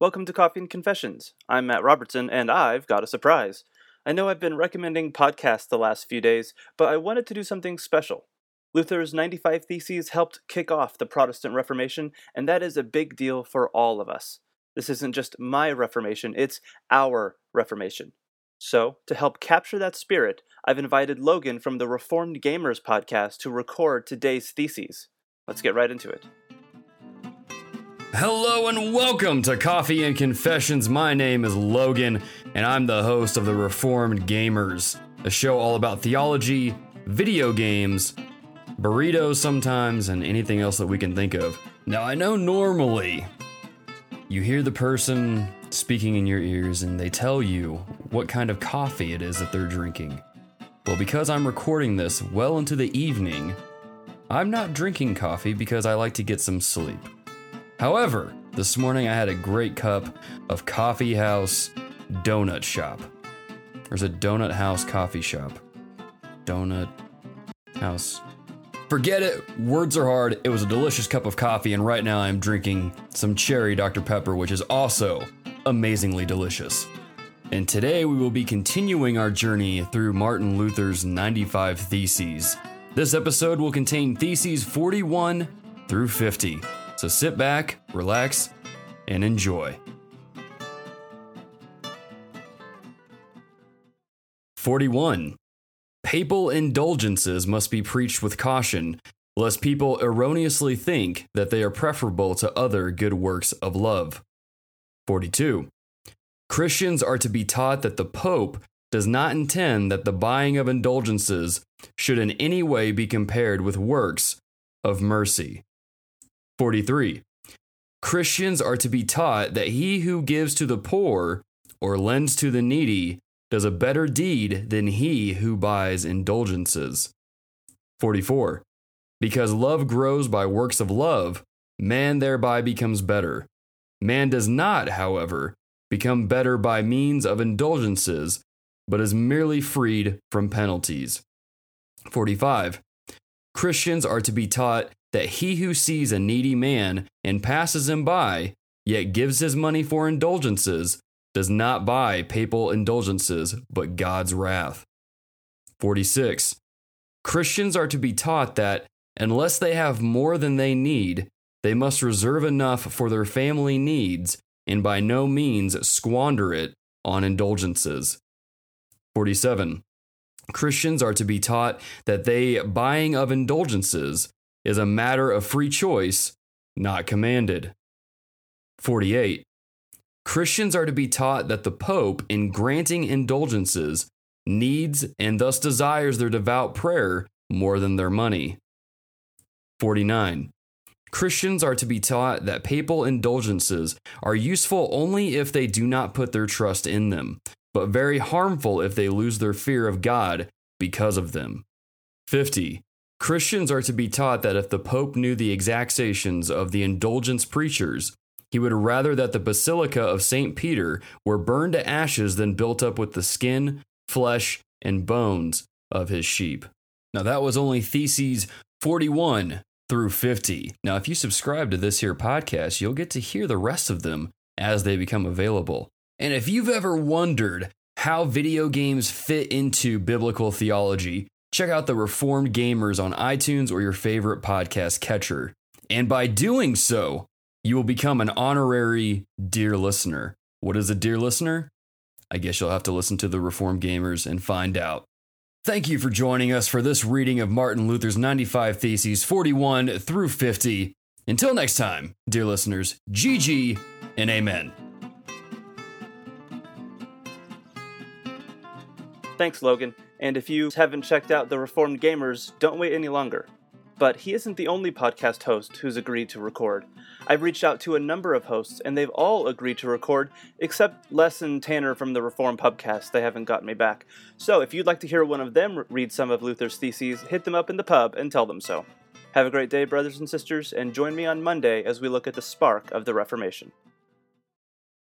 Welcome to Coffee and Confessions. I'm Matt Robertson, and I've got a surprise. I know I've been recommending podcasts the last few days, but I wanted to do something special. Luther's 95 Theses helped kick off the Protestant Reformation, and that is a big deal for all of us. This isn't just my Reformation, it's our Reformation. So, to help capture that spirit, I've invited Logan from the Reformed Gamers podcast to record today's theses. Let's get right into it. Hello and welcome to Coffee and Confessions. My name is Logan, and I'm the host of the Reformed Gamers, a show all about theology, video games, burritos sometimes, and anything else that we can think of. Now, I know normally you hear the person speaking in your ears and they tell you what kind of coffee it is that they're drinking. Well, because I'm recording this well into the evening, I'm not drinking coffee because I like to get some sleep. However, this morning I had a great cup of Coffee House Donut Shop. There's a Donut House coffee shop. Donut House. Forget it, words are hard. It was a delicious cup of coffee, and right now I'm drinking some cherry Dr. Pepper, which is also amazingly delicious. And today we will be continuing our journey through Martin Luther's 95 Theses. This episode will contain Theses 41 through 50. So sit back, relax, and enjoy. 41. Papal indulgences must be preached with caution, lest people erroneously think that they are preferable to other good works of love. 42. Christians are to be taught that the Pope does not intend that the buying of indulgences should in any way be compared with works of mercy. 43. Christians are to be taught that he who gives to the poor or lends to the needy does a better deed than he who buys indulgences. 44. Because love grows by works of love, man thereby becomes better. Man does not, however, become better by means of indulgences, but is merely freed from penalties. 45. Christians are to be taught that he who sees a needy man and passes him by, yet gives his money for indulgences, does not buy papal indulgences, but God's wrath. 46. Christians are to be taught that, unless they have more than they need, they must reserve enough for their family needs and by no means squander it on indulgences. 47. Christians are to be taught that they buying of indulgences is a matter of free choice, not commanded. 48. Christians are to be taught that the Pope, in granting indulgences, needs and thus desires their devout prayer more than their money. 49. Christians are to be taught that papal indulgences are useful only if they do not put their trust in them, but very harmful if they lose their fear of God because of them. 50. Christians are to be taught that if the Pope knew the exactions of the indulgence preachers, he would rather that the Basilica of St. Peter were burned to ashes than built up with the skin, flesh, and bones of his sheep. Now, that was only Theses 41 through 50. Now, if you subscribe to this here podcast, you'll get to hear the rest of them as they become available. And if you've ever wondered how video games fit into biblical theology, check out the Reformed Gamers on iTunes or your favorite podcast catcher. And by doing so, you will become an honorary dear listener. What is a dear listener? I guess you'll have to listen to the Reformed Gamers and find out. Thank you for joining us for this reading of Martin Luther's 95 Theses 41 through 50. Until next time, dear listeners, GG and Amen. Thanks, Logan. And if you haven't checked out the Reformed Gamers, don't wait any longer. But he isn't the only podcast host who's agreed to record. I've reached out to a number of hosts, and they've all agreed to record, except Les and Tanner from the Reform Pubcast. They haven't gotten me back. So if you'd like to hear one of them read some of Luther's theses, hit them up in the pub and tell them so. Have a great day, brothers and sisters, and join me on Monday as we look at the spark of the Reformation.